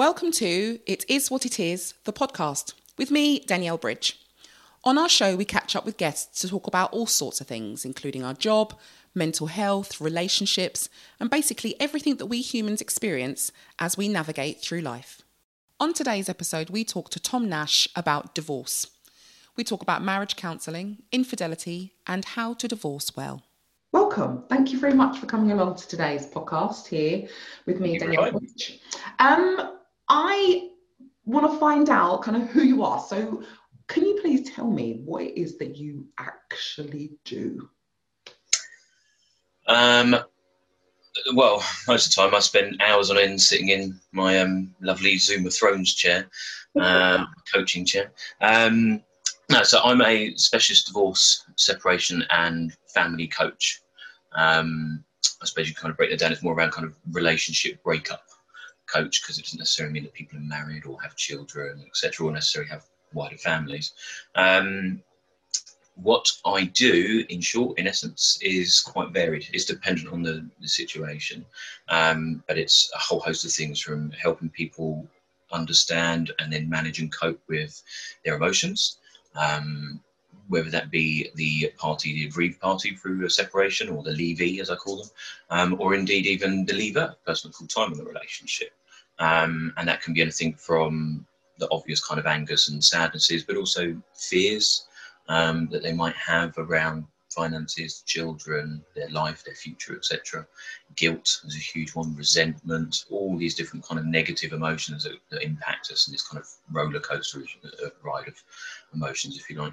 Welcome to It Is What It Is, the podcast, with me, Danielle Bridge. On our show, we catch up with guests to talk about all sorts of things, including our job, mental health, relationships, and basically everything that we humans experience as we navigate through life. On today's episode, we talk to Tom Nash about divorce. We talk about marriage counselling, infidelity, and how to divorce well. Welcome. Thank you very much for coming along to today's podcast here with me, Danielle Bridge. Um, I want to find out kind of who you are. So, can you please tell me what it is that you actually do? Um, well, most of the time I spend hours on end sitting in my um, lovely Zoom of Thrones chair, uh, coaching chair. Um, no, so I'm a specialist divorce, separation, and family coach. Um, I suppose you kind of break that down. It's more around kind of relationship breakup coach because it doesn't necessarily mean that people are married or have children, etc., or necessarily have wider families. Um, what I do, in short, in essence, is quite varied. It's dependent on the, the situation, um, but it's a whole host of things from helping people understand and then manage and cope with their emotions. Um, whether that be the party, the aggrieved party through a separation, or the leavee, as I call them, um, or indeed even the leaver, person full time in the relationship. Um, and that can be anything from the obvious kind of angers and sadnesses, but also fears um, that they might have around finances, children, their life, their future, etc. Guilt is a huge one, resentment, all these different kind of negative emotions that, that impact us in this kind of roller coaster ride of emotions, if you like.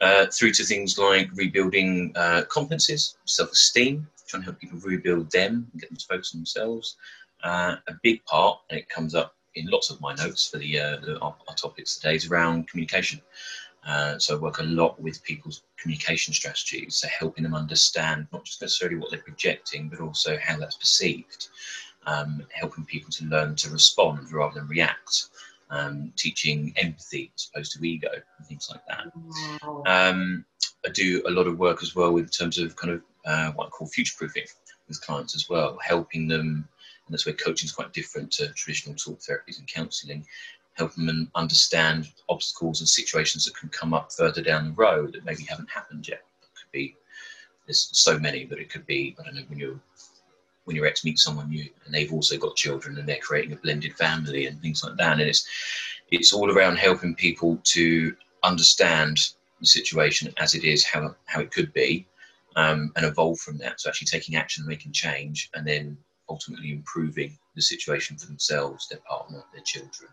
Uh, through to things like rebuilding uh, self esteem, trying to help people rebuild them and get them to focus on themselves. Uh, a big part, and it comes up in lots of my notes for the, uh, the our, our, topics today, is around communication. Uh, so I work a lot with people's communication strategies, so helping them understand not just necessarily what they're projecting, but also how that's perceived. Um, helping people to learn to respond rather than react. Um, teaching empathy as opposed to ego and things like that. Wow. Um, I do a lot of work as well in terms of kind of uh, what I call future proofing with clients as well, helping them and that's where coaching is quite different to traditional talk therapies and counselling. Helping them understand obstacles and situations that can come up further down the road that maybe haven't happened yet. It could be there's so many, but it could be I don't know when you when your ex meets someone new and they've also got children and they're creating a blended family and things like that. And it's it's all around helping people to understand the situation as it is, how how it could be, um, and evolve from that. So actually taking action, making change, and then ultimately improving the situation for themselves, their partner, their children,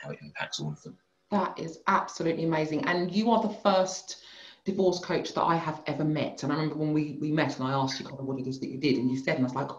how it impacts all of them. That is absolutely amazing. And you are the first divorce coach that I have ever met. And I remember when we, we met and I asked you kind of what it is that you did, and you said, and I was like,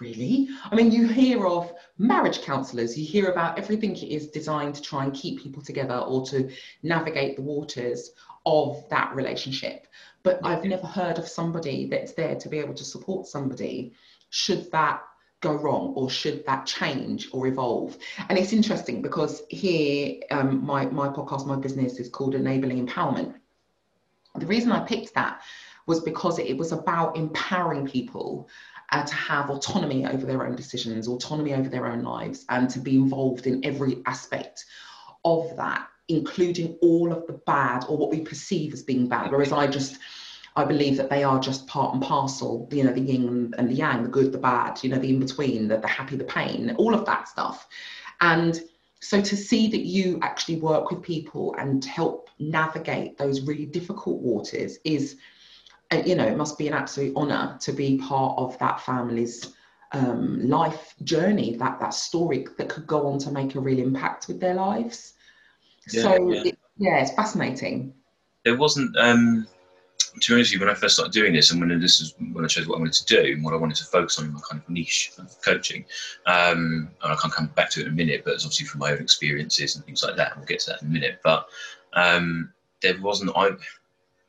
really? I mean, you hear of marriage counselors, you hear about everything it is designed to try and keep people together or to navigate the waters of that relationship. But I've never heard of somebody that's there to be able to support somebody should that go wrong or should that change or evolve? And it's interesting because here um, my, my podcast my business is called enabling empowerment. The reason i picked that was because it was about empowering people uh, to have autonomy over their own decisions autonomy over their own lives and to be involved in every aspect of that including all of the bad or what we perceive as being bad. Whereas i just I believe that they are just part and parcel, you know, the yin and the yang, the good, the bad, you know, the in between, the, the happy, the pain, all of that stuff. And so to see that you actually work with people and help navigate those really difficult waters is, uh, you know, it must be an absolute honor to be part of that family's um, life journey, that that story that could go on to make a real impact with their lives. Yeah, so yeah. It, yeah, it's fascinating. There wasn't um, to be honest with you, when I first started doing this, and when this is when I chose what I wanted to do and what I wanted to focus on in my kind of niche of coaching, um, and I can't come back to it in a minute, but it's obviously from my own experiences and things like that. And We'll get to that in a minute. But um, there wasn't I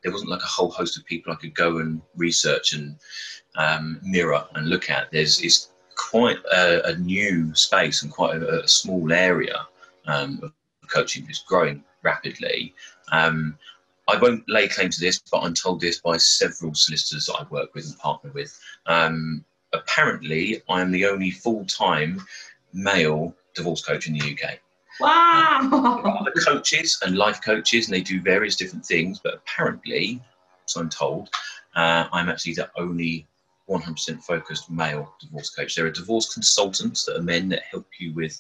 there wasn't like a whole host of people I could go and research and um, mirror and look at. There's it's quite a, a new space and quite a, a small area um, of coaching. It's growing rapidly. Um, I won't lay claim to this, but I'm told this by several solicitors that I work with and partner with. Um, apparently, I am the only full time male divorce coach in the UK. Wow. Other coaches and life coaches, and they do various different things, but apparently, so I'm told, uh, I'm actually the only 100% focused male divorce coach. There are divorce consultants that are men that help you with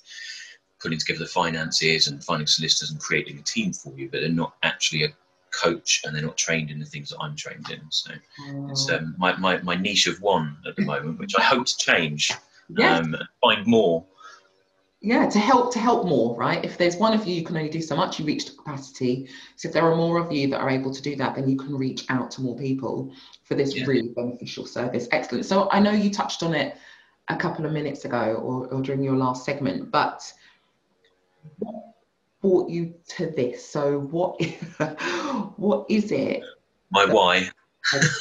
putting together the finances and finding solicitors and creating a team for you, but they're not actually a coach and they're not trained in the things that I'm trained in. So it's Oh. um, my, my, my niche of one at the moment, which I hope to change, Yeah. um, find more. yeah to help to help more right if there's one of you you can only do so much you reach the capacity so if there are more of you that are able to do that then you can reach out to more people for this Yeah. really beneficial service excellent so i know you touched on it a couple of minutes ago or, or during your last segment but brought you to this so what what is it My why.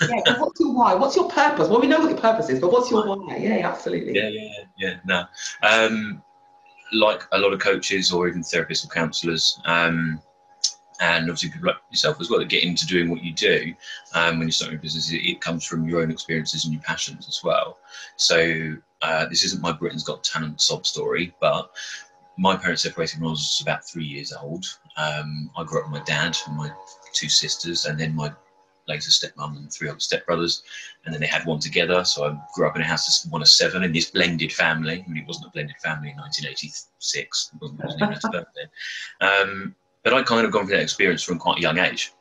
yeah, what's your why what's your purpose well we know what your purpose is but what's your why yeah absolutely Yeah, yeah, yeah. No, um, like a lot of coaches or even therapists or counsellors, um, and obviously people like yourself as well that get into doing what you do um, when you start your business. It, it comes from your own experiences and your passions as well. So uh, this isn't my Britain's Got Talent sob story, but my parents separated when I was about three years old. Um, I grew up with my dad and my two sisters, and then my later stepmom and three other stepbrothers and then they had one together. So I grew up in a house of one of seven in this blended family. I mean, it wasn't a blended family in 1986. It wasn't, even a then. Um, but I kind of gone through that experience from quite a young age.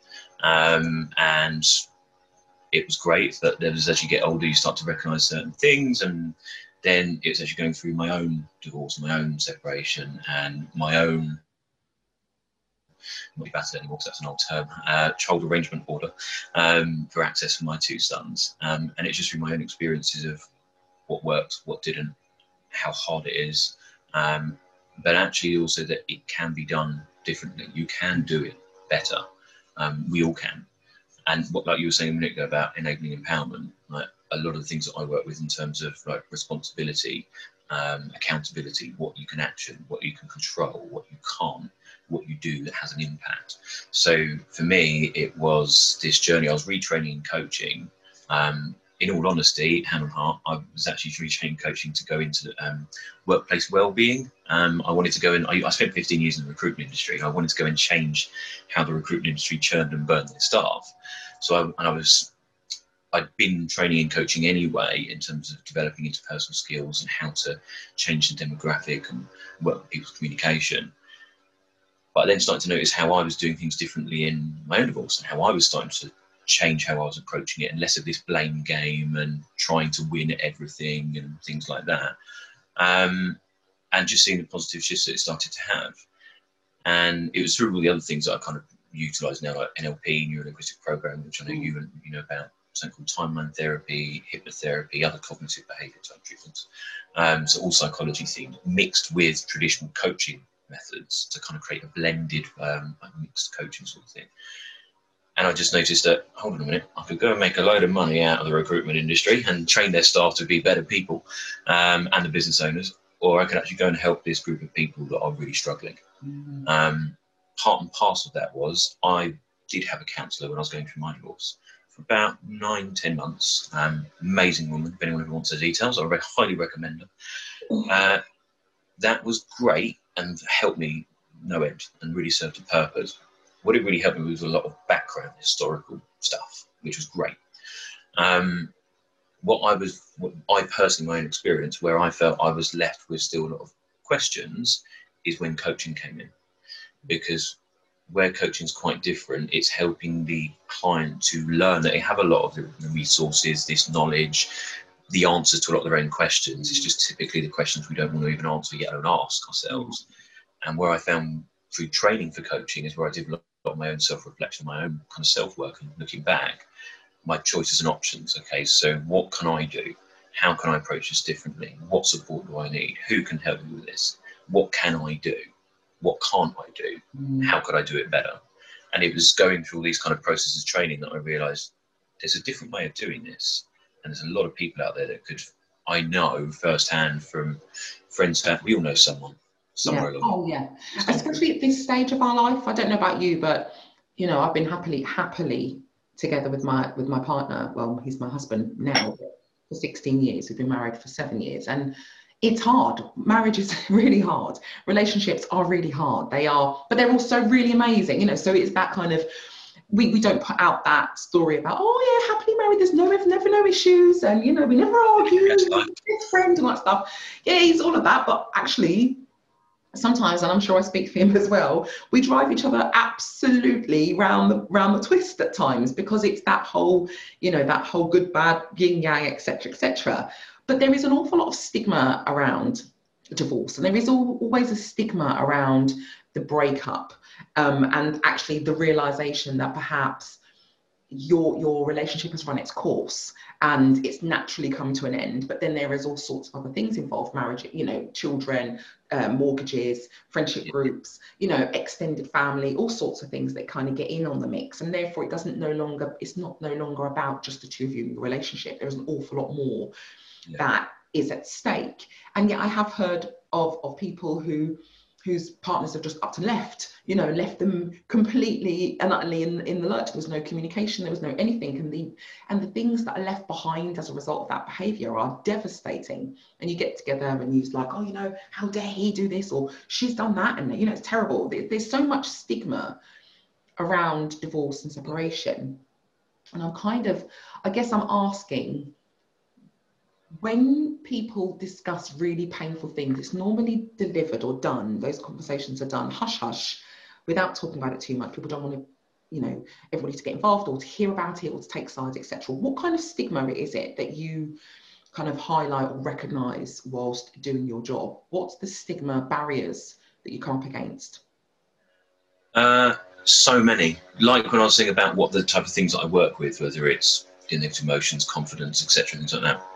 Um, and it was great But was, as you get older, you start to recognize certain things. And then it's actually going through my own divorce, my own separation, and my own not battered anymore because that's an old term, uh, child arrangement order um, for access for my two sons. Um, and it's just through my own experiences of what worked, what didn't, how hard it is, um, but actually also that it can be done differently. You can do it better. Um, we all can. And what, like you were saying a minute ago about enabling empowerment, like a lot of the things that I work with in terms of like responsibility, um, accountability, what you can action, what you can control, what you can't, what you do that has an impact. So for me, it was this journey. I was retraining in coaching. Um, in all honesty, hand on heart, I was actually retraining coaching to go into um, workplace well-being. Um, I wanted to go in. I, spent 15 years in the recruitment industry. I wanted to go and change how the recruitment industry churned and burned their staff. So I, and I was I'd been training and coaching anyway in terms of developing interpersonal skills and how to change the demographic and work with people's communication. But I then started to notice how I was doing things differently in my own divorce and how I was starting to change how I was approaching it and less of this blame game and trying to win at everything and things like that. Um, and just seeing the positive shifts that it started to have. And it was through all the other things that I kind of utilize now, like NLP, neuro linguistic programming, which I know you you know about, something called timeline therapy, hypnotherapy, other cognitive behavior type treatments. Um, so all psychology themed, mixed with traditional coaching methods to kind of create a blended, um, mixed coaching sort of thing. And I just noticed that, hold on a minute, I could go and make a load of money out of the recruitment industry and train their staff to be better people um, and the business owners, or I could actually go and help this group of people that are really struggling. Mm. Um, part and parcel of that was I did have a counsellor when I was going through my divorce for about nine, ten months. Um, amazing woman. If anyone wants the details, I re- highly recommend her. Uh, that was great and helped me no end and really served a purpose. What it really helped me was a lot of background historical stuff, which was great. Um, what I was, what I personally, my own experience, where I felt I was left with still a lot of questions, is when coaching came in, because where coaching is quite different, it's helping the client to learn that they have a lot of the resources, this knowledge, the answers to a lot of their own questions. It's just typically the questions we don't want to even answer, yet alone ask ourselves. Mm-hmm. And where I found through training for coaching is where I did a lot of my own self reflection, my own kind of self work, and looking back, my choices and options. Okay, so what can I do? How can I approach this differently? What support do I need? Who can help me with this? What can I do? What can't I do? Mm. how could I do it better? And it was going through all these kind of processes of training that I realized there's a different way of doing this. And there's a lot of people out there that could, I know firsthand from friends, that we all know someone somewhere yeah. along. Oh yeah, especially at this stage of our life. I don't know about you, but you know, I've been happily, happily together with my with my partner. Well, he's my husband now for 16 years. We've been married for seven years, and it's hard. Marriage is really hard. Relationships are really hard. They are, but they're also really amazing. You know, so it's that kind of we, we don't put out that story about oh yeah happily married there's no never no issues and you know we never argue best friend and that stuff yeah he's all of that but actually sometimes and i'm sure i speak for him as well we drive each other absolutely round the round the twist at times because it's that whole you know that whole good bad yin yang etc etc but there is an awful lot of stigma around divorce and there is always a stigma around the breakup um, and actually the realization that perhaps your your relationship has run its course and it's naturally come to an end but then there is all sorts of other things involved marriage you know children uh, mortgages friendship groups you know extended family all sorts of things that kind of get in on the mix and therefore it doesn't no longer it's not no longer about just the two of you in the relationship. There's an awful lot more yeah. that is at stake and yet i have heard of of people who whose partners have just upped and left, you know, left them completely and utterly in, in the lurch. There was no communication, there was no anything. And the and the things that are left behind as a result of that behavior are devastating. And you get together and you're like, oh, you know, how dare he do this? Or she's done that. And you know, it's terrible. There's so much stigma around divorce and separation. And I'm kind of, I guess I'm asking when people discuss really painful things, it's normally delivered or done, those conversations are done hush hush without talking about it too much. People don't want to, you know, everybody to get involved or to hear about it or to take sides, etc. What kind of stigma is it that you kind of highlight or recognize whilst doing your job? What's the stigma barriers that you come up against? Uh, so many. Like when I was thinking about what the type of things that I work with, whether it's innate emotions, confidence, etc., things like that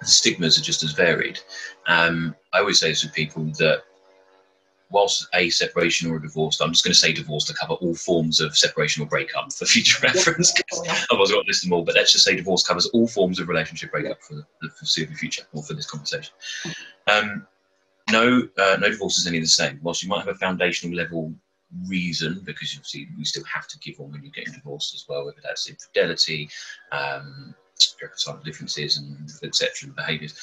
the stigmas are just as varied. Um, I always say this to people that whilst a separation or a divorce, I'm just going to say divorce to cover all forms of separation or breakup for future reference. Otherwise, I won't list them all. But let's just say divorce covers all forms of relationship breakup for the foreseeable future or for this conversation. Um, no, uh, no divorce is any the same. Whilst you might have a foundational level reason, because you we still have to give one when you're getting divorced as well, whether that's infidelity, um, irreconcilable differences and etc. behaviours.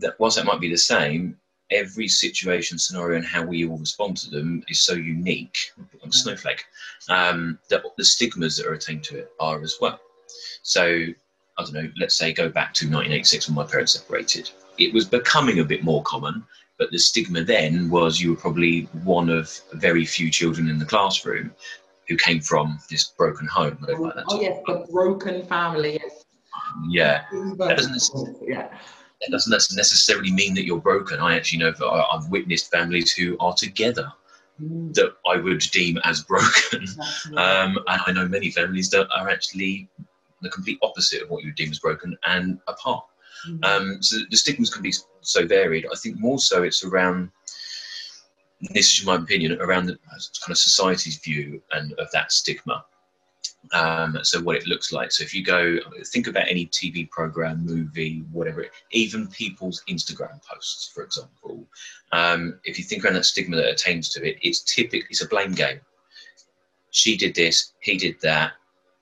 That whilst that might be the same, every situation, scenario, and how we all respond to them is so unique. on snowflake. Um, that the stigmas that are attained to it are as well. So I don't know. Let's say go back to 1986 when my parents separated. It was becoming a bit more common, but the stigma then was you were probably one of very few children in the classroom who came from this broken home. Oh, oh yes, the broken family. Yes yeah, that doesn't yeah. That doesn't necessarily mean that you're broken. I actually know that I've witnessed families who are together mm. that I would deem as broken, um, and I know many families that are actually the complete opposite of what you would deem as broken and apart. Mm. Um, so the stigmas can be so varied. I think more so it's around this is my opinion around the kind of society's view and of that stigma um, so what it looks like. So if you go think about any TV program, movie, whatever, even people's Instagram posts, for example, um, if you think around that stigma that attains to it, it's typically it's a blame game. She did this, he did that,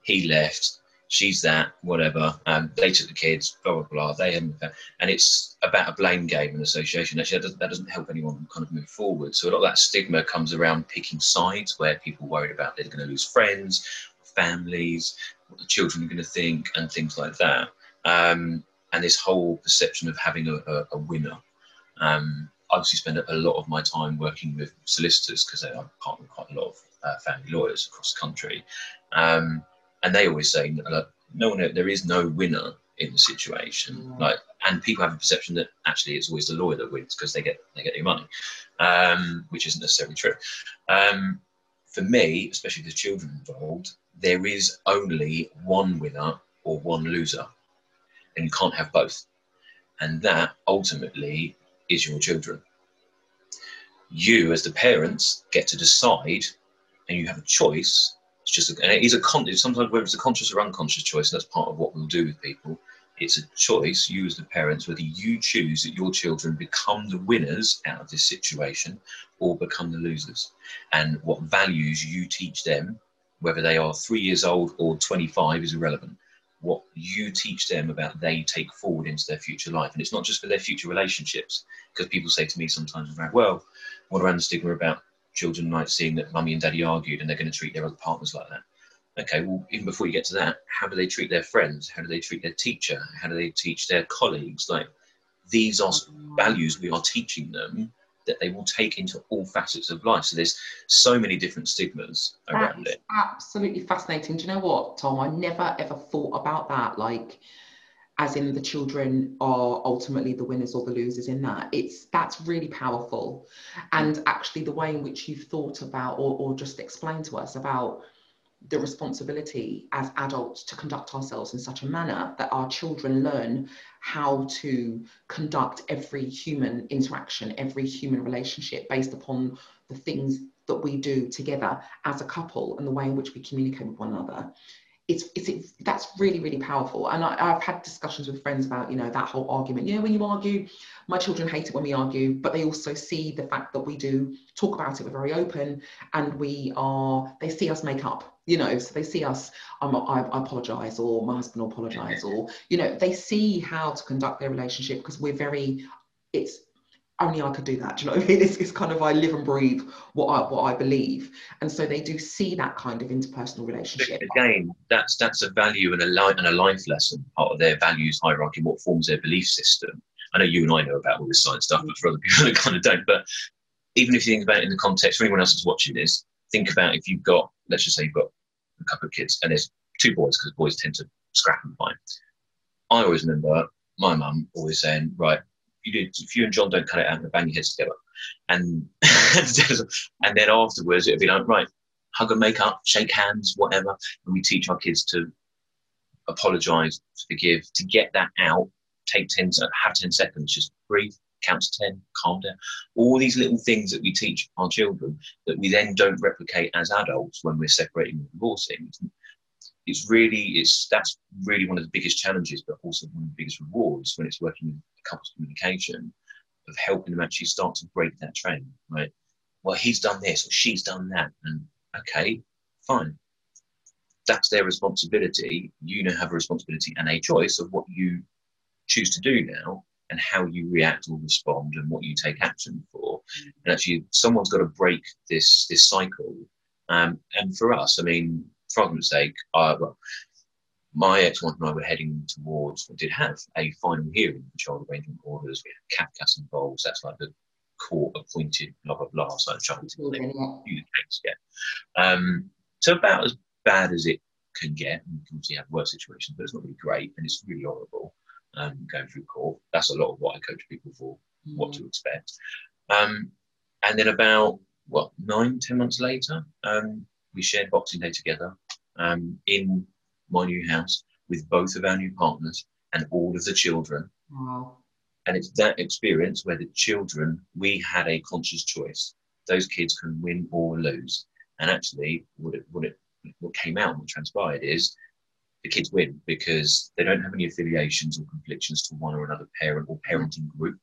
he left, she's that, whatever. Um, they took the kids, blah blah blah. They and it's about a blame game and association. Actually, that doesn't, that doesn't help anyone kind of move forward. So a lot of that stigma comes around picking sides, where people worried about they're going to lose friends, families, what the children are going to think, and things like that. Um, and this whole perception of having a, a, a winner. Um, I obviously spend a lot of my time working with solicitors because I partner with quite a lot of uh, family lawyers across the country. Um, and they always say, no one, there is no winner in the situation. Mm. Like, and people have a perception that actually it's always the lawyer that wins because they get they get their money, um, which isn't necessarily true. Um, for me, especially the children involved, there is only one winner or one loser, and you can't have both. And that ultimately is your children. You, as the parents, get to decide, and you have a choice. It's just, a, and it is a con- sometimes whether it's a conscious or unconscious choice. That's part of what we'll do with people. It's a choice, you as the parents, whether you choose that your children become the winners out of this situation or become the losers, and what values you teach them whether they are three years old or 25 is irrelevant. what you teach them about they take forward into their future life. And it's not just for their future relationships, because people say to me sometimes, well, what around the stigma about children like seeing that mummy and daddy argued and they're going to treat their other partners like that? Okay, well, even before you get to that, how do they treat their friends? How do they treat their teacher? How do they teach their colleagues? Like, these are values we are teaching them that they will take into all facets of life. So there's so many different stigmas around it. Absolutely fascinating. Do you know what, Tom? I never ever thought about that. Like, as in the children are ultimately the winners or the losers in that. It's that's really powerful. And actually the way in which you've thought about or, or just explained to us about the responsibility as adults to conduct ourselves in such a manner that our children learn how to conduct every human interaction, every human relationship based upon the things that we do together as a couple and the way in which we communicate with one another. It's, it's, it's that's really really powerful. And I, have had discussions with friends about you know that whole argument. You know when you argue my children hate it when we argue but they also see the fact that we do talk about it we're very open and we are they see us make up you know so they see us I'm, I, I apologize or my husband will apologize or you know they see how to conduct their relationship because we're very it's only I could do that. Do you know what I mean? It's, it's kind of I live and breathe what I what I believe, and so they do see that kind of interpersonal relationship. Again, that's that's a value and a life and a life lesson, part of their values hierarchy, what forms their belief system. I know you and I know about all this science stuff, but for other people that kind of don't. But even if you think about it in the context for anyone else that's watching this, think about if you've got, let's just say you've got a couple of kids, and there's two boys because boys tend to scrap and fight. I always remember my mum always saying, "Right, you do, if you and John don't cut it out and bang your heads together," and and then afterwards it'd be like, "Right, hug and make up, shake hands, whatever," and we teach our kids to apologise, to forgive, to get that out. Take ten, have ten seconds, just breathe, count to 10, calm down. All these little things that we teach our children that we then don't replicate as adults when we're separating and divorcing. It's really, it's that's really one of the biggest challenges, but also one of the biggest rewards when it's working in couples communication of helping them actually start to break that train, right? Well, he's done this or she's done that. And okay, fine. That's their responsibility. You now have a responsibility and a choice of what you choose to do now and how you react or respond and what you take action for. And actually, someone's got to break this this cycle. Um, and for us, I mean, for argument's sake, uh, my ex-wife and I were heading towards, we did have a final hearing for child arrangement orders. We had CAFCASS involved. That's like the court appointed, blah, blah, blah. So I'm trying to the case, yeah. Um, so about as bad as it can get. You can obviously have worse situations, but it's not really great and it's really horrible um, going through court. That's a lot of what I coach people for, mm. what to expect. Um, and then about what nine, ten months later, um, we shared Boxing Day together um, in my new house with both of our new partners and all of the children. Wow. And it's that experience where the children, we had a conscious choice. Those kids can win or lose. And actually, what it, what it, what came out, what transpired is the kids win because they don't have any affiliations or conflictions to one or another parent or parenting group.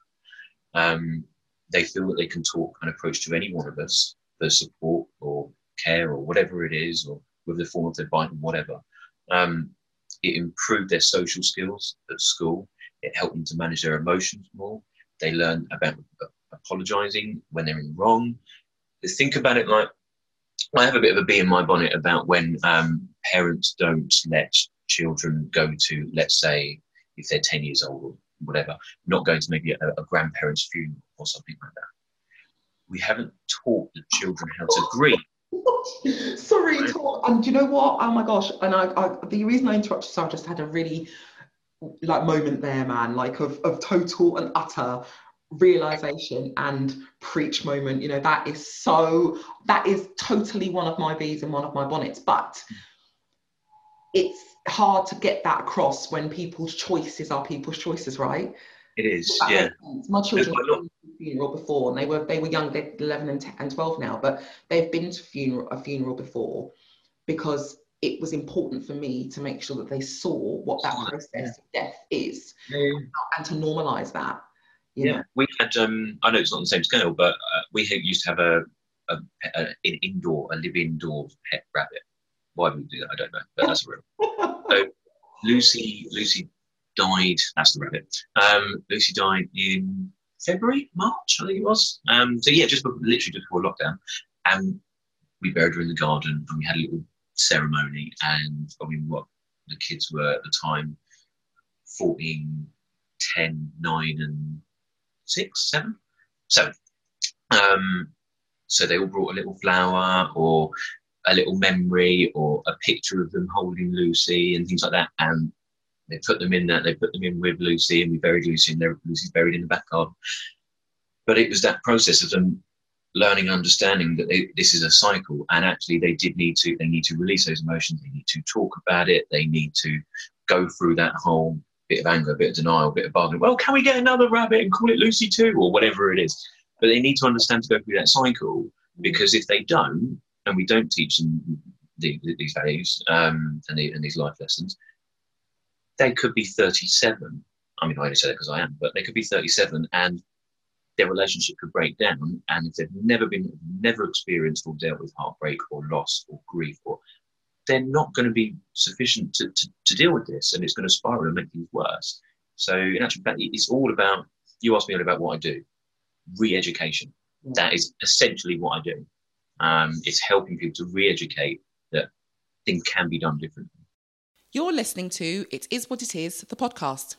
Um, they feel that they can talk and approach to any one of us for support or care or whatever it is, or with the form of advice or whatever. Um, it improved their social skills at school. It helped them to manage their emotions more. They learn about apologizing when they're in wrong. They think about it like I have a bit of a bee in my bonnet about when um, parents don't let children go to, let's say, if they're 10 years old or whatever, not going to maybe a, a grandparent's funeral or something like that. We haven't taught the children how to grieve. Sorry. Tom. And do you know what? Oh my gosh. And I, I the reason I interrupted, so I just had a really like moment there, man, like of, of total and utter realization and preach moment you know that is so that is totally one of my bees and one of my bonnets but it's hard to get that across when people's choices are people's choices right it is yeah my children have been to funeral before and they were they were young they're 11 and, 10 and 12 now but they've been to funeral a funeral before because it was important for me to make sure that they saw what that process yeah. of death is yeah. and to normalize that yeah, we had. Um, I know it's not on the same scale, but uh, we used to have a, a, a, an indoor, a live indoor pet rabbit. Why we do that, I don't know, but that's real. so Lucy Lucy died. That's the rabbit. Um, Lucy died in February, March, I think it was. Um, so yeah, just literally just before lockdown, and we buried her in the garden, and we had a little ceremony. And I mean, what the kids were at the time 14, 10, 9, and 6, 7? 7. Um, so they all brought a little flower or a little memory or a picture of them holding Lucy and things like that. And they put them in there. They put them in with Lucy, and we buried Lucy, and Lucy's buried in the back garden. But it was that process of them learning, understanding that they, this is a cycle, and actually they did need to. They need to release those emotions. They need to talk about it. They need to go through that whole bit of anger, bit of denial, bit of bargaining. Well, can we get another rabbit and call it Lucy too, or whatever it is? But they need to understand to go through that cycle because if they don't, and we don't teach them the, the, these values um, and, the, and these life lessons, they could be 37. I mean, I only say that because I am, but they could be 37 and their relationship could break down. And if they've never been, never experienced or dealt with heartbreak or loss or grief, or they're not going to be sufficient to, to, to deal with this, and it's going to spiral and make things worse. So, in actual fact, it's all about. You asked me all about what I do. Re-education. That is essentially what I do. Um, it's helping people to re-educate that things can be done differently. You're listening to It Is What It Is, the podcast.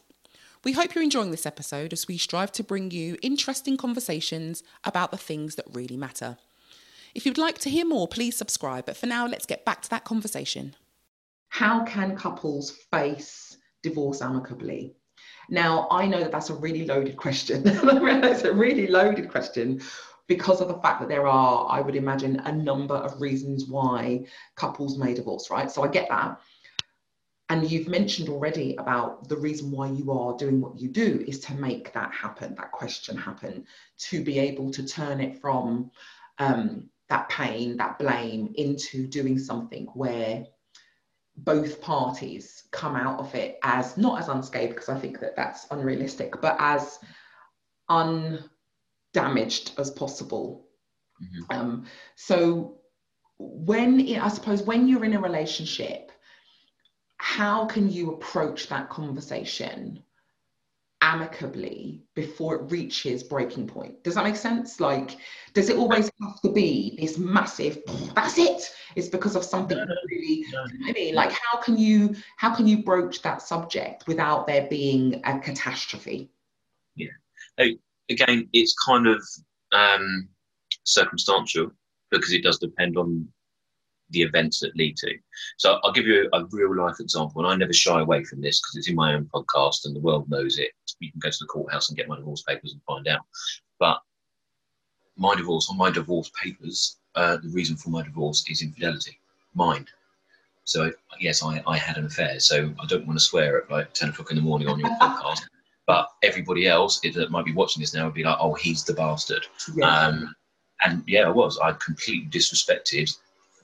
We hope you're enjoying this episode as we strive to bring you interesting conversations about the things that really matter. If you'd like to hear more, please subscribe. But for now, let's get back to that conversation. How can couples face divorce amicably? Now, I know that that's a really loaded question. it's a really loaded question because of the fact that there are, I would imagine, a number of reasons why couples may divorce, right? So I get that. And you've mentioned already about the reason why you are doing what you do is to make that happen, that question happen, to be able to turn it from um, that pain, that blame into doing something where both parties come out of it as not as unscathed, because I think that that's unrealistic, but as undamaged as possible. Mm-hmm. Um, so, when it, I suppose when you're in a relationship, how can you approach that conversation amicably before it reaches breaking point? Does that make sense? Like does it always have to be this massive that's it. It's because of something really i mean? Like how can you how can you broach that subject without there being a catastrophe? Yeah. Again it's kind of um circumstantial because it does depend on the events that lead to. So I'll give you a, a real life example, and I never shy away from this because it's in my own podcast and the world knows it. You can go to the courthouse and get my divorce papers and find out. But my divorce, on my divorce papers, uh, the reason for my divorce is infidelity, mine. So yes, I, I had an affair. So I don't want to swear at like ten o'clock in the morning on your podcast. But everybody else that might be watching this now would be like, "Oh, he's the bastard." Yeah. Um, and yeah, I was. I completely disrespected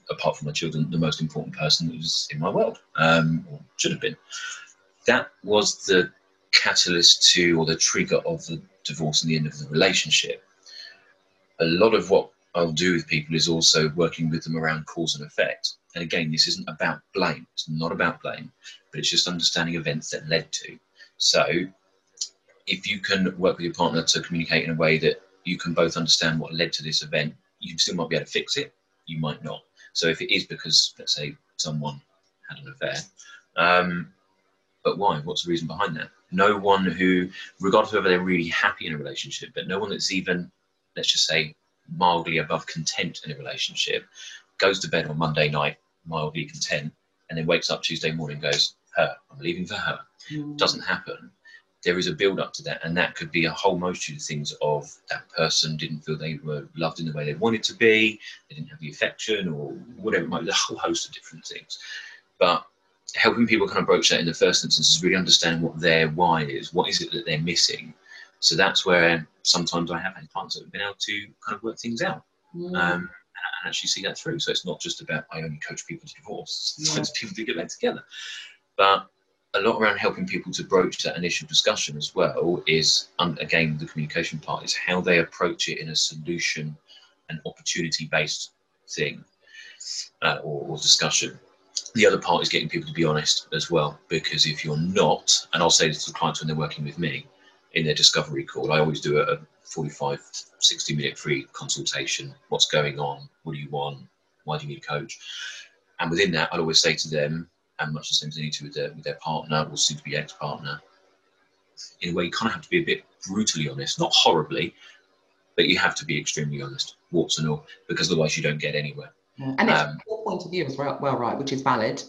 apart from my children, the most important person that was in my world, um, or should have been. That was the catalyst to, or the trigger of the divorce and the end of the relationship. A lot of what I'll do with people is also working with them around cause and effect. And again, this isn't about blame. It's not about blame, but it's just understanding events that led to. So, if you can work with your partner to communicate in a way that you can both understand what led to this event, you still might be able to fix it. You might not. So if it is because, let's say, someone had an affair, um, but why? What's the reason behind that? No one who, regardless of whether they're really happy in a relationship, but no one that's even, let's just say, mildly above content in a relationship, goes to bed on Monday night mildly content, and then wakes up Tuesday morning goes, her, I'm leaving for her. Mm. Doesn't happen there is a build up to that, and that could be a whole multitude of things. Of that person didn't feel they were loved in the way they wanted to be, they didn't have the affection, or whatever. It might be a whole host of different things. But helping people kind of broach that in the first instance is really understanding what their why is. What is it that they're missing? So that's where sometimes I have had clients that have been able to kind of work things out. Mm. Um, and actually see that through. So it's not just about I only coach people to divorce. It's sometimes yeah. people do get back together. But a lot around helping people to broach that initial discussion as well is again the communication part is how they approach it in a solution and opportunity based thing uh, or, or, discussion the other part is getting people to be honest as well, because if you're not, and I'll say this to clients when they're working with me in their discovery call, I always do a 45, 60 minute free consultation. What's going on? What do you want? Why do you need a coach? And within that, I'll always say to them, and much the same as they need to with their, with their partner or soon to be ex partner, in a way, you kind of have to be a bit brutally honest, not horribly, but you have to be extremely honest, warts and all, because otherwise you don't get anywhere. Yeah. And it's um, your point of view as well, well, right, which is valid.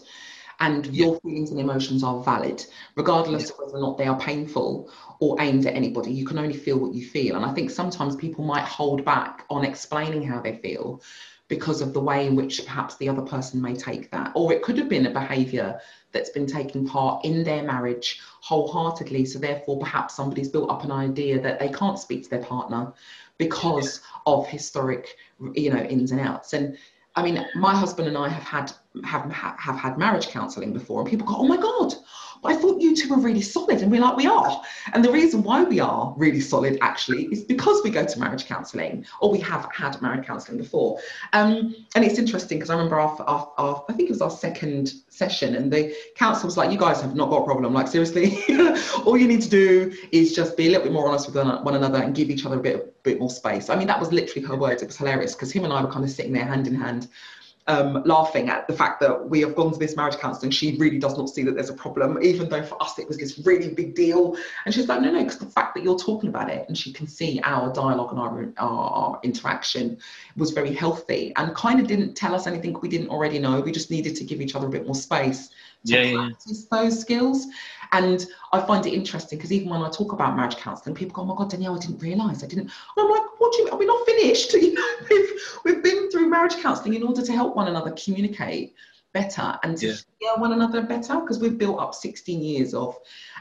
And yeah. your feelings and emotions are valid, regardless yeah. of whether or not they are painful or aimed at anybody. You can only feel what you feel. And I think sometimes people might hold back on explaining how they feel because of the way in which perhaps the other person may take that. Or it could have been a behaviour that's been taking part in their marriage wholeheartedly. So therefore, perhaps somebody's built up an idea that they can't speak to their partner because of historic, you know, ins and outs. And I mean, my husband and I have had have have had marriage counselling before, and people go, "Oh my God, I thought you two were really solid," and we're like, "We are." And the reason why we are really solid actually is because we go to marriage counselling, or we have had marriage counselling before. Um, and it's interesting because I remember our, our, our, I think it was our second session, and the counsellor was like, "You guys have not got a problem. Like seriously, all you need to do is just be a little bit more honest with one another and give each other a bit bit more space." I mean, that was literally her words. It was hilarious because him and I were kind of sitting there hand in hand um, laughing at the fact that we have gone to this marriage counselling. She really does not see that there's a problem, even though for us it was this really big deal. And she's like, no, no, because the fact that you're talking about it and she can see our dialogue and our, our, our interaction was very healthy and kind of didn't tell us anything we didn't already know. We just needed to give each other a bit more space to yeah, practice yeah. those skills. And I find it interesting because even when I talk about marriage counselling, people go, "Oh my God, Danielle, I didn't realise. I didn't." And I'm like, "What do you? Are we not finished? You know, we've we've been through marriage counselling in order to help one another communicate better and to yeah. hear one another better because we've built up 16 years of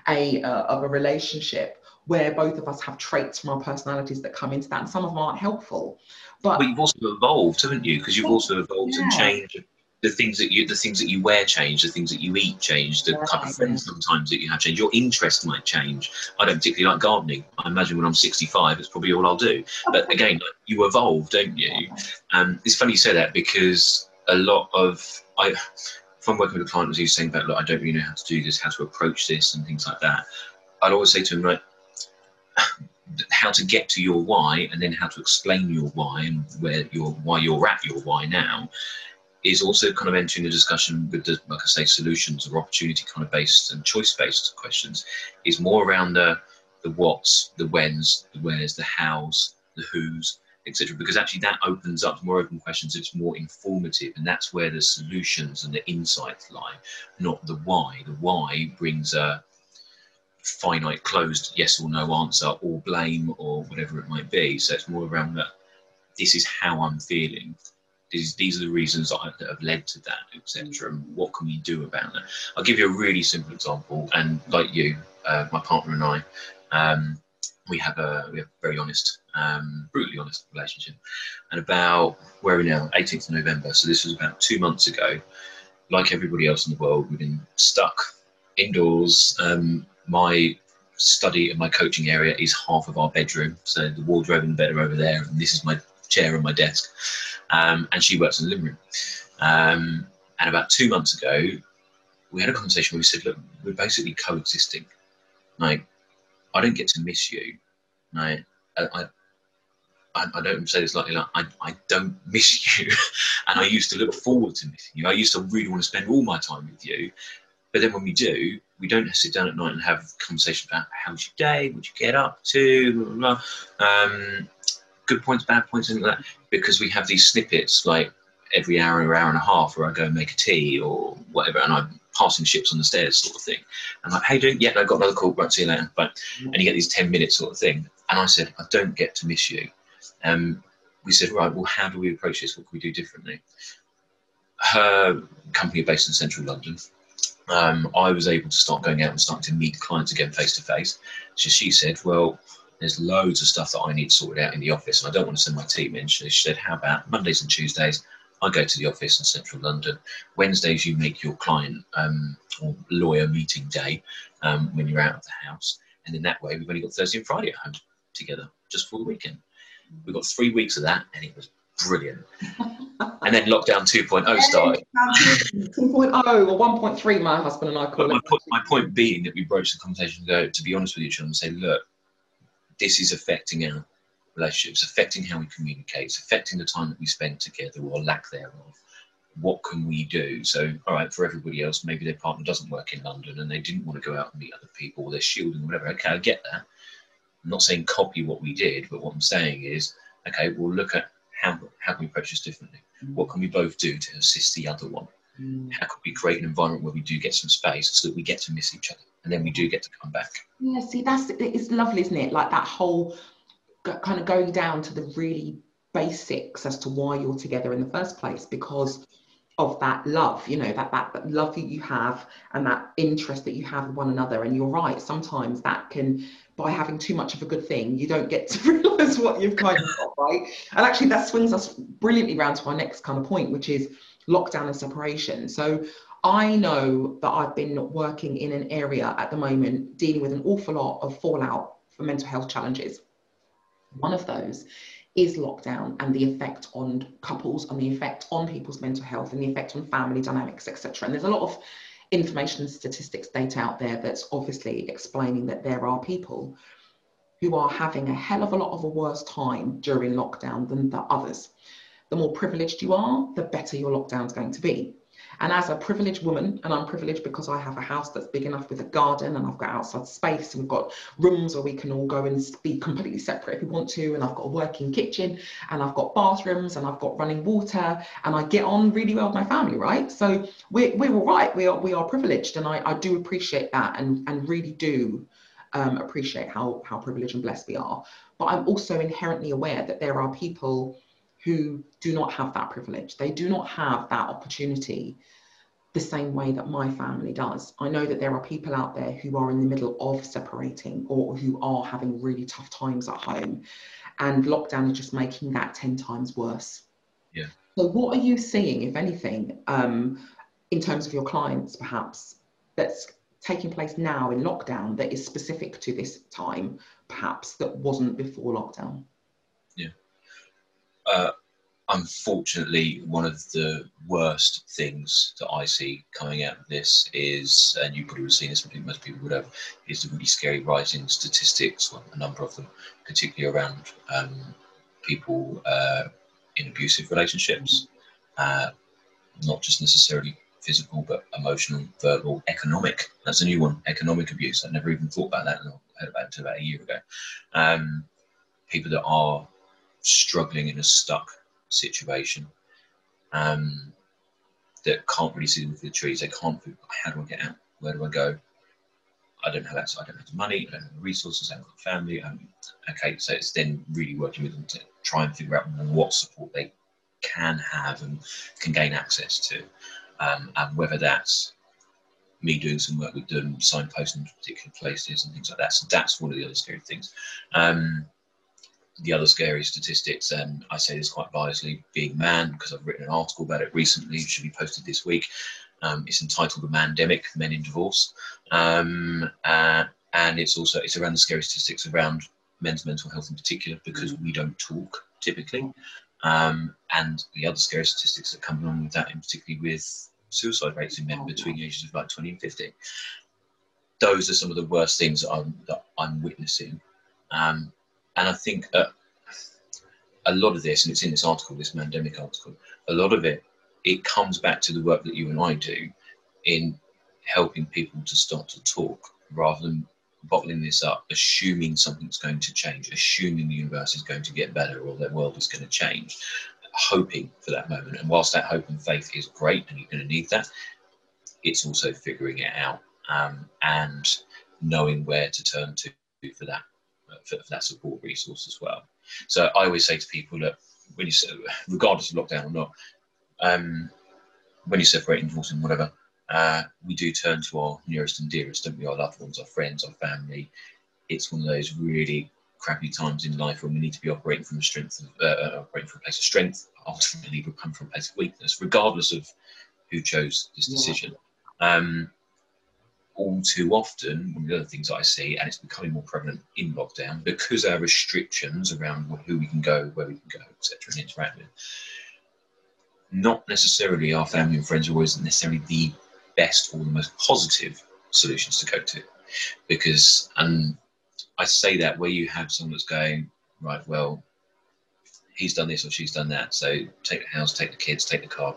a uh, of a relationship where both of us have traits from our personalities that come into that, and some of them aren't helpful. But, but you've also evolved, haven't you? Because you've also evolved yeah. and changed the things that you the things that you wear change the things that you eat change the yeah, type of friends sometimes that you have change. Your interest might change. I don't particularly like gardening. I imagine when i'm 65 it's probably all i'll do. But again you evolve don't you? Um, it's funny you say that because a lot of i if i'm working with a client who's saying about look i don't really know how to do this how to approach this and things like that i'd always say to him right how to get to your why and then how to explain your why and where your why you're at your why now is also kind of entering the discussion with the, like I say, solutions or opportunity kind of based and choice based questions, is more around the the what's, the when's, the where's, the how's, the who's, etc. Because actually that opens up more open questions. It's more informative, and that's where the solutions and the insights lie, not the why. The why brings a finite, closed yes or no answer, or blame, or whatever it might be. So it's more around that. This is how I'm feeling these, these are the reasons that, that have led to that, etc. And what can we do about that? I'll give you a really simple example. And like you, uh, my partner and I, um, we have a we have a very honest, um, brutally honest relationship. And about where are we now? 18th of November. So this was about two months ago. Like everybody else in the world, we've been stuck indoors. Um, my study and my coaching area is half of our bedroom. So the wardrobe and the bed are over there, and this is my chair and my desk um, and she works in the living room. Um, and about two months ago, we had a conversation where we said, "Look, we're basically coexisting. Like, I don't get to miss you. I, I, I don't say this lightly. Like, I, I don't miss you, and I used to look forward to missing you. I used to really want to spend all my time with you, but then when we do, we don't sit down at night and have conversations about how how's your day, what you get up to, blah, blah, blah. Um, good points, bad points, and that, because we have these snippets like every hour or hour and a half where I go and make a tea or whatever, and I'm passing ships on the stairs sort of thing. And like, hey, doing? Yeah, I got another call. Right, see you later. But and you get these ten minutes sort of thing. And I said, I don't get to miss you. Um, we said, right, well, how do we approach this? What can we do differently? Her company based in central London. Um, I was able to start going out and starting to meet clients again face to face. So she said, well, there's loads of stuff that I need sorted out in the office, and I don't want to send my team in. She said, How about Mondays and Tuesdays? I go to the office in central London. Wednesdays, you make your client um, or lawyer meeting day um, when you're out of the house. And in that way, we've only got Thursday and Friday at home together just for the weekend. We got three weeks of that, and it was brilliant. and then lockdown 2.0 started. 2.0 or 1.3, my husband and I call But my, it. po- my point being that we broached the conversation to go, to be honest with each other and say, look, this is affecting our relationships, affecting how we communicate, it's affecting the time that we spend together or lack thereof. What can we do? So, all right, for everybody else, maybe their partner doesn't work in London and they didn't want to go out and meet other people, or they're shielding, whatever. Okay, I get that. I'm not saying copy what we did, but what I'm saying is, okay, we'll look at how, how can we approach this differently? What can we both do to assist the other one? Mm. How can we create an environment where we do get some space so that we get to miss each other and then we do get to come back? Yeah, see, that's it's lovely, isn't it? Like that whole kind of going down to the really basics as to why you're together in the first place because of that love, you know, that, that love that you have and that interest that you have one another. And you're right, sometimes that can, by having too much of a good thing, you don't get to realise what you've kind of got, right? And actually, that swings us brilliantly round to our next kind of point, which is lockdown and separation. So I know that I've been working in an area at the moment dealing with an awful lot of fallout for mental health challenges. One of those is lockdown and the effect on couples and the effect on people's mental health and the effect on family dynamics, etc. And there's a lot of information statistics data out there that's obviously explaining that there are people who are having a hell of a lot of a worse time during lockdown than the others. The more privileged you are, the better your lockdown is going to be. And as a privileged woman, and I'm privileged because I have a house that's big enough with a garden and I've got outside space and we've got rooms where we can all go and be completely separate if we want to. And I've got a working kitchen and I've got bathrooms and I've got running water and I get on really well with my family, right? So we're, we're all right. We are, we are privileged. And I, I do appreciate that and, and really do um, appreciate how, how privileged and blessed we are. But I'm also inherently aware that there are people who do not have that privilege. They do not have that opportunity the same way that my family does. I know that there are people out there who are in the middle of separating or who are having really tough times at home, and lockdown is just making that 10 times worse. Yeah. So, what are you seeing, if anything, um, in terms of your clients, perhaps, that's taking place now in lockdown that is specific to this time, perhaps, that wasn't before lockdown? Uh, unfortunately, one of the worst things that I see coming out of this is, and you probably would have seen this, most people would have, is the really scary rising statistics, well, a number of them, particularly around um, people uh, in abusive relationships, uh, not just necessarily physical, but emotional, verbal, economic. That's a new one, economic abuse. I never even thought about that it until about a year ago. Um, people that are struggling in a stuck situation um, that can't really see the trees. They can't. How do I get out? Where do I go? I don't have access. I don't have the money. I don't have the resources. I haven't got family. Um, okay, so it's then really working with them to try and figure out what support they can have and can gain access to, um, and whether that's me doing some work with them, signposting particular places and things like that. So that's one of the other scary things. Um, the other scary statistics, and I say this quite biasly, being man, because I've written an article about it recently, it should be posted this week. Um, it's entitled "The Mandemic: Men in Divorce," um, uh, and it's also it's around the scary statistics around men's mental health in particular, because we don't talk typically, um, and the other scary statistics that come along with that, in particularly with suicide rates in men between the ages of like 20 and 50. Those are some of the worst things that I'm, that I'm witnessing. Um, and I think uh, a lot of this, and it's in this article, this Mandemic article, a lot of it, it comes back to the work that you and I do in helping people to start to talk rather than bottling this up, assuming something's going to change, assuming the universe is going to get better or the world is going to change, hoping for that moment. And whilst that hope and faith is great and you're going to need that, it's also figuring it out um, and knowing where to turn to for that for, for, that support resource as well. So I always say to people that when you regardless of lockdown or not, um, when you're separating, divorcing, whatever, uh, we do turn to our nearest and dearest, don't we? Our loved ones, our friends, our family. It's one of those really crappy times in life when we need to be operating from a strength, of, uh, operating from a place of strength. Ultimately, we come from a place of weakness, regardless of who chose this decision. Um, all too often, one of the other things I see, and it's becoming more prevalent in lockdown because our restrictions around who we can go, where we can go, etc., and interact with, not necessarily our family and friends are always necessarily the best or the most positive solutions to go to. Because, and I say that where you have someone that's going, right, well, he's done this or she's done that, so take the house, take the kids, take the car.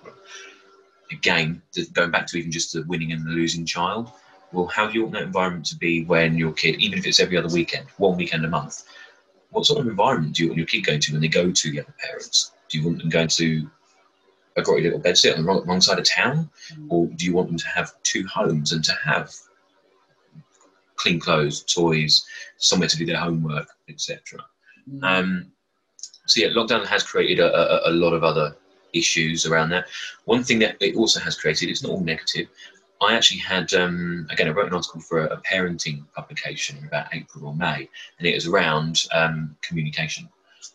Again, going back to even just the winning and the losing child, well, how do you want that environment to be when your kid, even if it's every other weekend, one weekend a month, what sort of environment do you want your kid going to when they go to the other parents? Do you want them going to a grotty little bedsit on the wrong, wrong side of town? Mm. Or do you want them to have two homes and to have clean clothes, toys, somewhere to do their homework, etc.? Mm. Um, so yeah, lockdown has created a, a, a, lot of other issues around that. One thing that it also has created, it's not all negative, I actually had, um, again, I wrote an article for a, parenting publication in about April or May, and it was around um, communication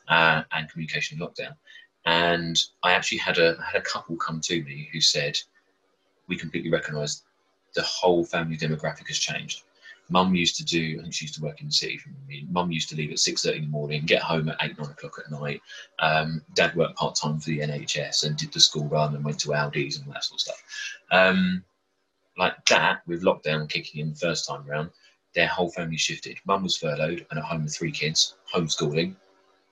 uh, and communication lockdown. And I actually had a had a couple come to me who said, "We completely recognise the whole family demographic has changed. Mum used to do, I think she used to work in the city. Mum used to leave at six thirty in the morning, get home at eight nine o'clock at night. Um, Dad worked part time for the NHS and did the school run and went to Aldi's and all that sort of stuff." Like that, with lockdown kicking in the first time round, their whole family shifted. Mum was furloughed and at home with three kids, homeschooling.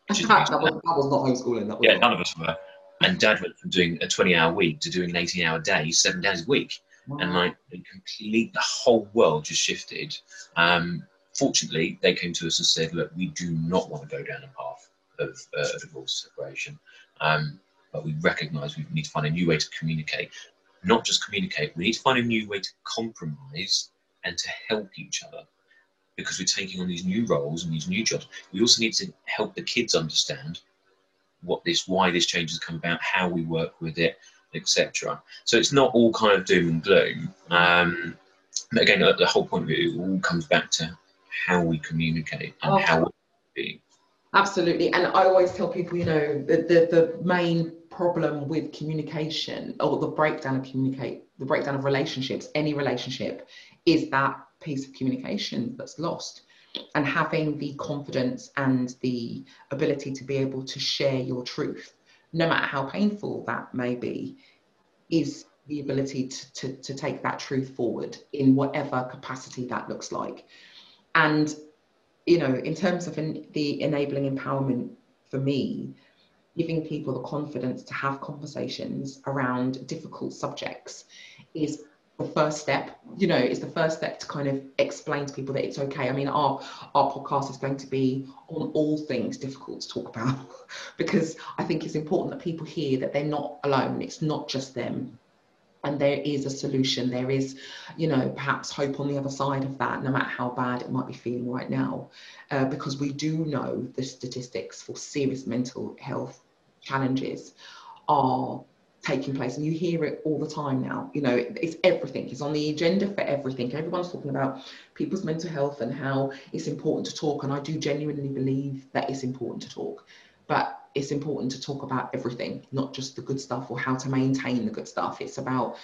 that, was, that was not homeschooling. That was yeah, not. none of us were. And dad went from doing a 20 hour week to doing an 18 hour day, seven days a week. Wow. And like, complete, the whole world just shifted. Um, fortunately, they came to us and said, look, we do not want to go down the path of uh, divorce separation. Um, but we recognise we need to find a new way to communicate not just communicate. We need to find a new way to compromise and to help each other because we're taking on these new roles and these new jobs. We also need to help the kids understand what this, why this change has come about, how we work with it, etc. So it's not all kind of doom and gloom. Um, but again, the whole point of it, it all comes back to how we communicate and oh, how we be. Absolutely, and I always tell people, you know, the, the the main problem with communication or the breakdown of communicate the breakdown of relationships any relationship is that piece of communication that's lost. And having the confidence and the ability to be able to share your truth no matter how painful that may be is the ability to, to, to take that truth forward in whatever capacity that looks like. And you know in terms of in, the enabling empowerment for me giving people the confidence to have conversations around difficult subjects is the first step you know is the first step to kind of explain to people that it's okay. I mean our our podcast is going to be on all things difficult to talk about because i think it's important that people hear that they're not alone. It's not just them and there is a solution. There is you know perhaps hope on the other side of that no matter how bad it might be feeling right now. Uh, because we do know the statistics for serious mental health challenges are taking place. And you hear it all the time now. You know it's everything. It's on the agenda for everything. Everyone's talking about people's mental health and how it's important to talk. And i do genuinely believe that it's important to talk. But it's important to talk about everything not just the good stuff or how to maintain the good stuff it's about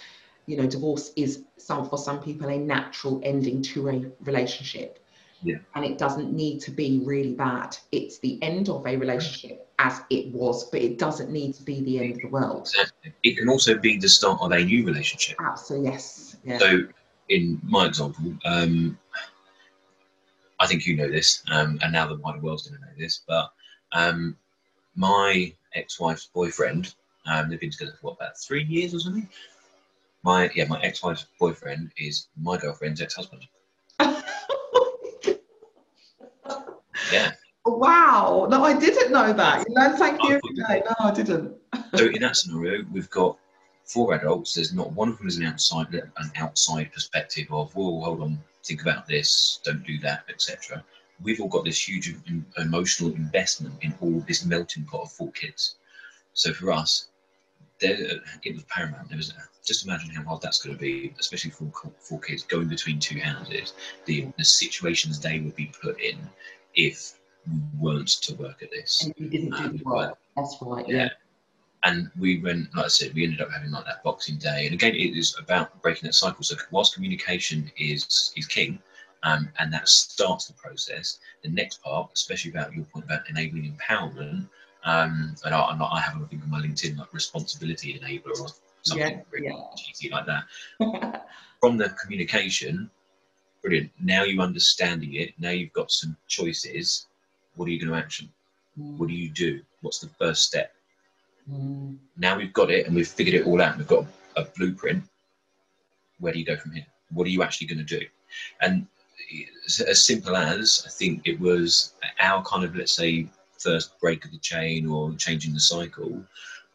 you know divorce is some for some people a natural ending to a relationship yeah. And it doesn't need to be really bad. It's the end of a relationship as it was, but it doesn't need to be the end of the world. It can also be the start of a new relationship. Absolutely, yes. Yeah. So, in my example, um, I think you know this, um, and now the wider world's going to know this, but um, my ex-wife's boyfriend, um, they've been together for what, about three years or something. My yeah, my ex-wife's boyfriend is my girlfriend's ex-husband. Yeah. Wow. No, I didn't know that. You learn something every day. No, I didn't. so in that scenario, we've got four adults. There's not one of them is an outside an outside perspective of, well, hold on, think about this, don't do that, etc. We've all got this huge emotional investment in all this melting pot of four kids. So for us, there, it was paramount. There was just imagine how hard that's going to be, especially for four kids going between two houses. The the situations they would be put in if we weren't to work at this. And you didn't do the work. That's right. Yeah. yeah. And we went, like I said, we ended up having like that Boxing Day, and again, it is about breaking that cycle. So whilst communication is is king, um, and that starts the process, the next part, especially about your point about enabling empowerment, um, and I, I'm not, I have a thing on my LinkedIn like responsibility enabler or something Yeah, really yeah. cheesy like that. From the communication, brilliant. Now you're understanding it. Now you've got some choices. What are you going to action? What do you do? What's the first step? Mm. Now we've got it and we've figured it all out. We've got a blueprint. Where do you go from here? What are you actually going to do? And as simple as I think it was our kind of let's say first break of the chain or changing the cycle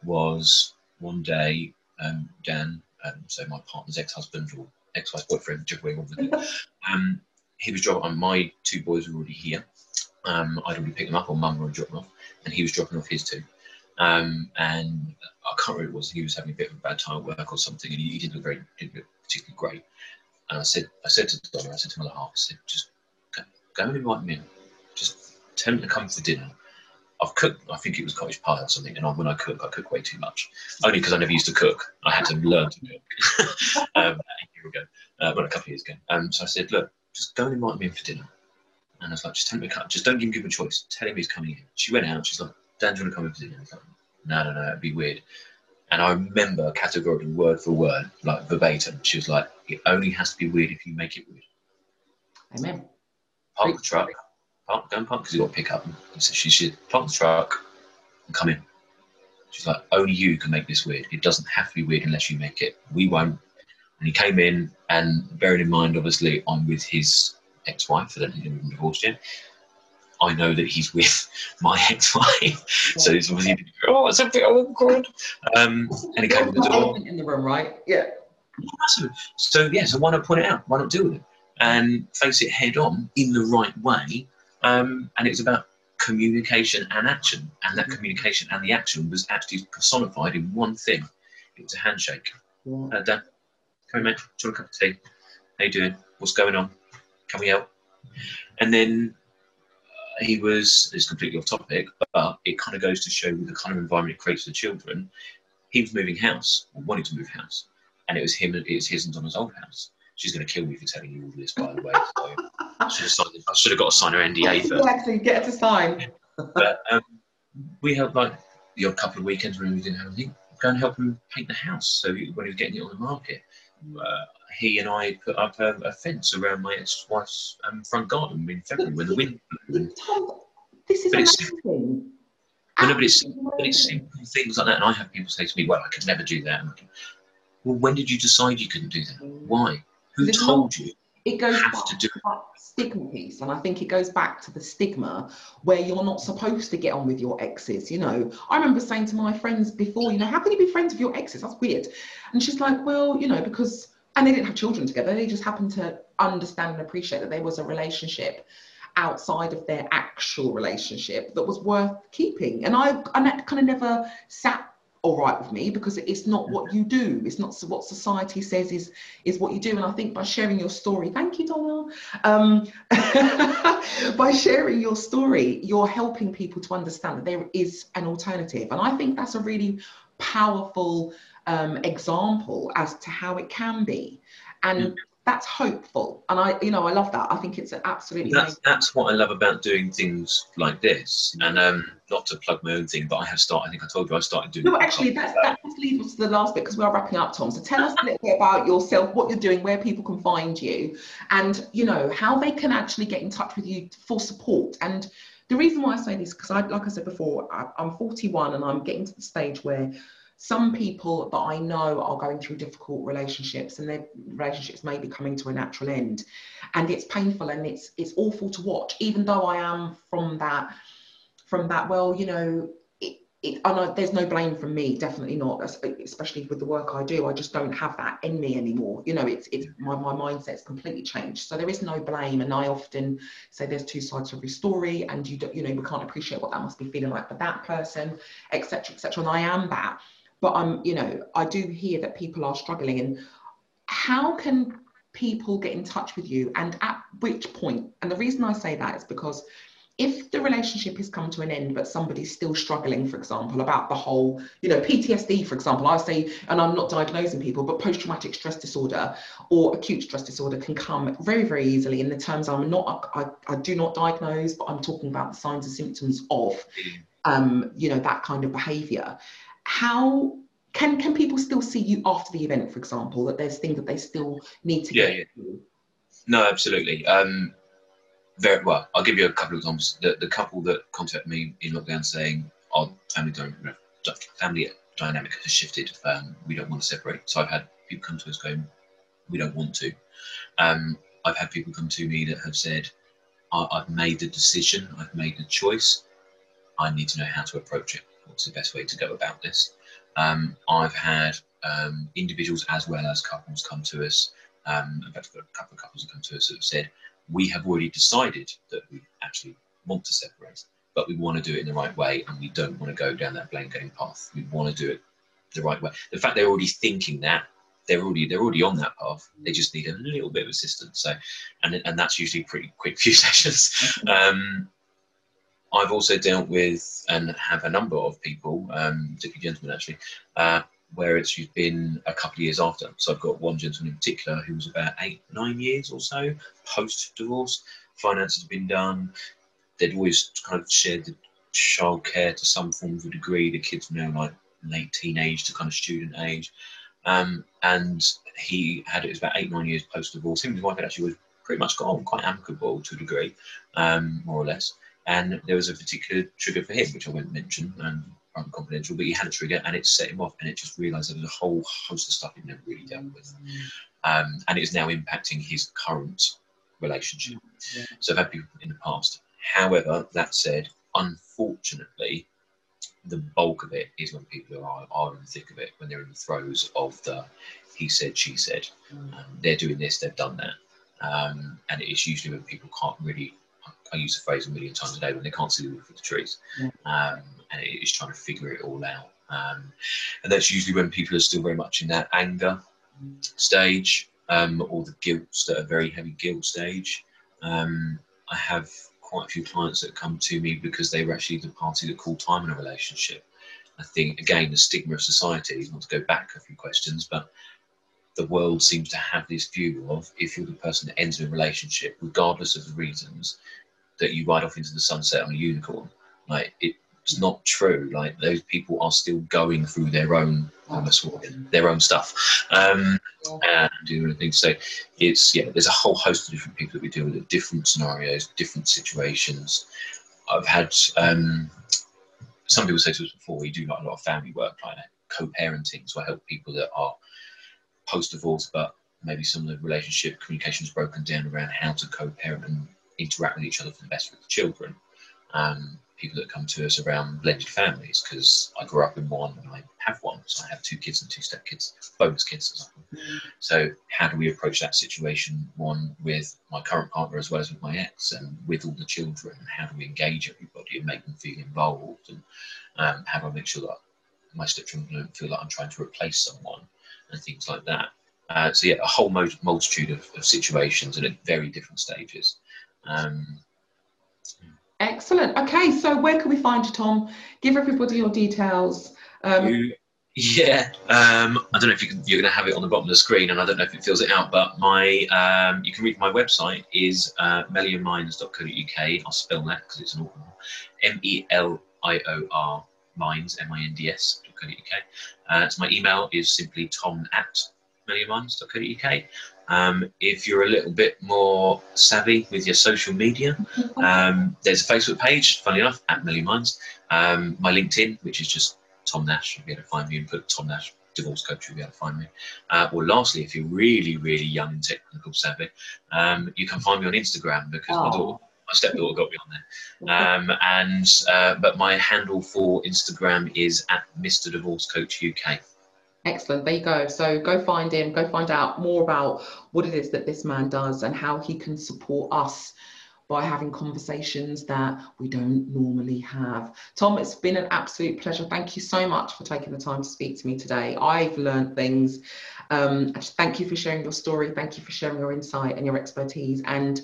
was one day um, Dan, um, so my partner's ex-husband or ex-wife boyfriend, whichever way you want to look um, he was dropping. Um, my two boys were already here. Um, I'd already picked them up, or Mum already dropped them off, and he was dropping off his two. Um, and I can't remember what it was. He was having a bit of a bad time at work or something, and he, he didn't look very, didn't look particularly great. And I said, I said to Donna, I said to my half, I said, just go, go and invite me in. Just tell him to come for dinner. I've cooked, I think it was cottage pie or something, and I, when I cook, I cook way too much. Only because I never used to cook. I had to learn to cook um, a year ago, uh, well, a couple of years ago. Um, so I said, look, just go and invite me in for dinner. And I was like, just tell him to come. Just don't give him a choice. Tell him he's coming in. She went out. She's like, Dan, do you want to come in for dinner? I was like, no, no, no, it'd be weird. And I remember categorically, word for word, like verbatim. She was like, it only has to be weird if you make it weird. Amen. Park the truck, park, go and park because you've got to pick up. And so she said, park the truck and come in. She's like, only you can make this weird. It doesn't have to be weird unless you make it. We won't. And he came in, and bearing in mind, obviously, I'm with his ex-wife. I don't think they've divorced yet. I know that he's with my ex-wife, so it's obviously oh, it's a bit awkward. Um, and he came in the door. In the room, right? Yeah. Massive. So yeah, so why not point it out? Why not deal with it and face it head on in the right way? Um, and it's about communication and action, and that communication and the action was actually personified in one thing. It was a handshake. Yeah. Uh, Dan, come in, mate. Do you want a cup of tea? How you doing? What's going on? Can we help? And then uh, he was, it's completely off topic, but it kind of goes to show the kind of environment it creates for children. He was moving house, wanting to move house, and it was him, it was his and Donna's old house. She's going to kill me for telling you all this, by the way. So I, should have signed, I should have got to sign her NDA first. Exactly. Get her to sign. But um, we helped like the odd couple of weekends when we didn't have anything, go and help him paint the house. So he- when he was getting it on the market, uh, he and I put up a, a fence around my ex-wife's um, front garden in February when the wind blew. And, this is But it's- amazing. no, but it's, but it's simple things like that. And I have people say to me, "Well, I could never do that." I'm like, well, when did you decide you couldn't do that? Why? Who told you? It goes have back to do stigma piece, and I think it goes back to the stigma where you're not supposed to get on with your exes. You know, I remember saying to my friends before, you know, how can you be friends with your exes? That's weird. And she's like, well, you know, because and they didn't have children together. They just happened to understand and appreciate that there was a relationship outside of their actual relationship that was worth keeping. And I, and that kind of never sat all right with me because it's not what you do. It's not what society says is is what you do. And I think by sharing your story, thank you, Donna. Um, by sharing your story, you're helping people to understand that there is an alternative. And I think that's a really powerful um, example as to how it can be. And that's hopeful. And I, you know, I love that. I think it's an absolutely That's that's what I love about doing things like this. And um, not to plug my own thing, but I have started. I think I told you I started doing. No, actually, that's, that just leads us to the last bit because we are wrapping up, Tom. So tell us a little bit about yourself, what you're doing, where people can find you, and you know how they can actually get in touch with you for support. And the reason why I say this because I, like I said before, I, I'm 41 and I'm getting to the stage where some people that I know are going through difficult relationships and their relationships may be coming to a natural end, and it's painful and it's it's awful to watch. Even though I am from that from that, well, you know, it, it, there's no blame from me, definitely not, especially with the work I do. I just don't have that in me anymore. You know, it's it's my, my mindset's completely changed. So there is no blame. And I often say there's two sides to every story, and you you know, we can't appreciate what that must be feeling like for that person, etc., etc. And I am that. But I'm, you know, I do hear that people are struggling. And how can people get in touch with you and at which point? And the reason I say that is because if the relationship has come to an end but somebody's still struggling for example about the whole you know ptsd for example i say and i'm not diagnosing people but post-traumatic stress disorder or acute stress disorder can come very very easily in the terms i'm not i, I do not diagnose but i'm talking about the signs and symptoms of mm. um, you know that kind of behavior how can can people still see you after the event for example that there's things that they still need to yeah, get yeah. no absolutely um very well. I'll give you a couple of examples. The, the couple that contacted me in lockdown saying our family dynamic, family dynamic has shifted. Um, we don't want to separate. So I've had people come to us going, we don't want to. Um, I've had people come to me that have said, I've made the decision, I've made the choice. I need to know how to approach it. What's the best way to go about this? Um, I've had um, individuals as well as couples come to us. Um, in fact, I've got a couple of couples that come to us that have said, we have already decided that we actually want to separate, but we want to do it in the right way and we don't want to go down that blame game path. We want to do it the right way. The fact they're already thinking that they're already they're already on that path. They just need a little bit of assistance. So, and and that's usually pretty quick few sessions. Um, I've also dealt with and have a number of people, um, particularly gentlemen actually, uh, where it's been a couple of years after. So I've got one gentleman in particular who was about eight, nine years or so post divorce. Finances had been done. They'd always kind of shared the childcare to some form of a degree. The kids were now like late teenage to kind of student age. Um, and he had it was about eight, nine years post divorce. Him and his wife had actually was pretty much got on quite amicable to a degree, um, more or less. And there was a particular trigger for him, which I won't mention. And I'm confidential, but he had a trigger and it set him off, and it just realised there was a whole host of stuff he'd never really dealt with, um, and it is now impacting his current relationship. Yeah. So I've had people in the past. However, that said, unfortunately, the bulk of it is when people are, are in the thick of it, when they're in the throes of the he said, she said. Mm. Um, they're doing this, they've done that. Um, and it's usually when people can't really I use the phrase a million times a day when they can't see the wood for the trees, yeah. um, and it is trying to figure it all out. Um, and that's usually when people are still very much in that anger stage um, or the guilt, are very heavy guilt stage. Um, I have quite a few clients that come to me because they were actually the party that called time in a relationship. I think again the stigma of society. Not to go back a few questions, but the world seems to have this view of if you're the person that ends a relationship, regardless of the reasons, that you ride off into the sunset on a unicorn. Like it's not true. Like those people are still going through their own their own stuff um, and doing things. So it's yeah, there's a whole host of different people that we deal with different scenarios, different situations. I've had um, some people say to us before we do like a lot of family work like co-parenting. So I help people that are post-divorce, but maybe some of the relationship communication is broken down around how to co-parent and interact with each other for the best with the children. Um, people that come to us around blended families because I grew up in one and I have one, so I have two kids and two stepkids, bonus kids. So how do we approach that situation? One with my current partner as well as with my ex, and with all the children. How do we engage everybody and make them feel involved? And um, how do I make sure that my stepchildren don't feel like I'm trying to replace someone and things like that? Uh, so yeah, a whole multitude of, of situations and at very different stages. Um, Excellent. Okay, so where can we find you, Tom? Give everybody your details. Um, you, yeah, um, I don't know if you are going to have it on the bottom of the screen, and I don't know if it fills it out. But my, um, you can read my website is uh. I'll spell that because it's an awkward M E L I O R minds M I N D S.co.uk. Uh, so my email is simply tom at meliorminds.co.uk. Um, if you're a little bit more savvy with your social media, um, there's a Facebook page, funny enough, at Melior Minds. Um, my LinkedIn, which is just Tom Nash, you'll be able to find me and put Tom Nash divorce coach, you'll be able to find me. Uh, or lastly, if you're really, really young and technical savvy, um, you can find me on Instagram because my daughter, my stepdaughter got me on there. Um, and uh, but my handle for Instagram is at Mr. Divorce Coach UK. Excellent. There you go. So go find him, go find out more about what it is that this man does and how he can support us by having conversations that we don't normally have. Tom, it's been an absolute pleasure. Thank you so much for taking the time to speak to me today. I've learned things. Um, thank you for sharing your story. Thank you for sharing your insight and your expertise. And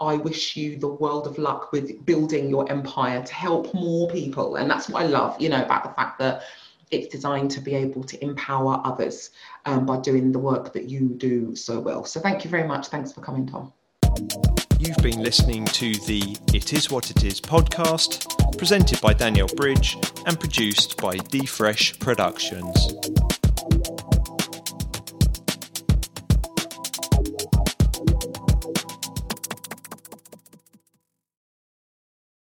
I wish you the world of luck with building your empire to help more people. And that's what I love, you know, about the fact that it's designed to be able to empower others um, by doing the work that you do so well. So thank you very much. Thanks for coming, Tom. You've been listening to the It Is What It Is podcast, presented by Danielle Bridge and produced by DeFresh Productions.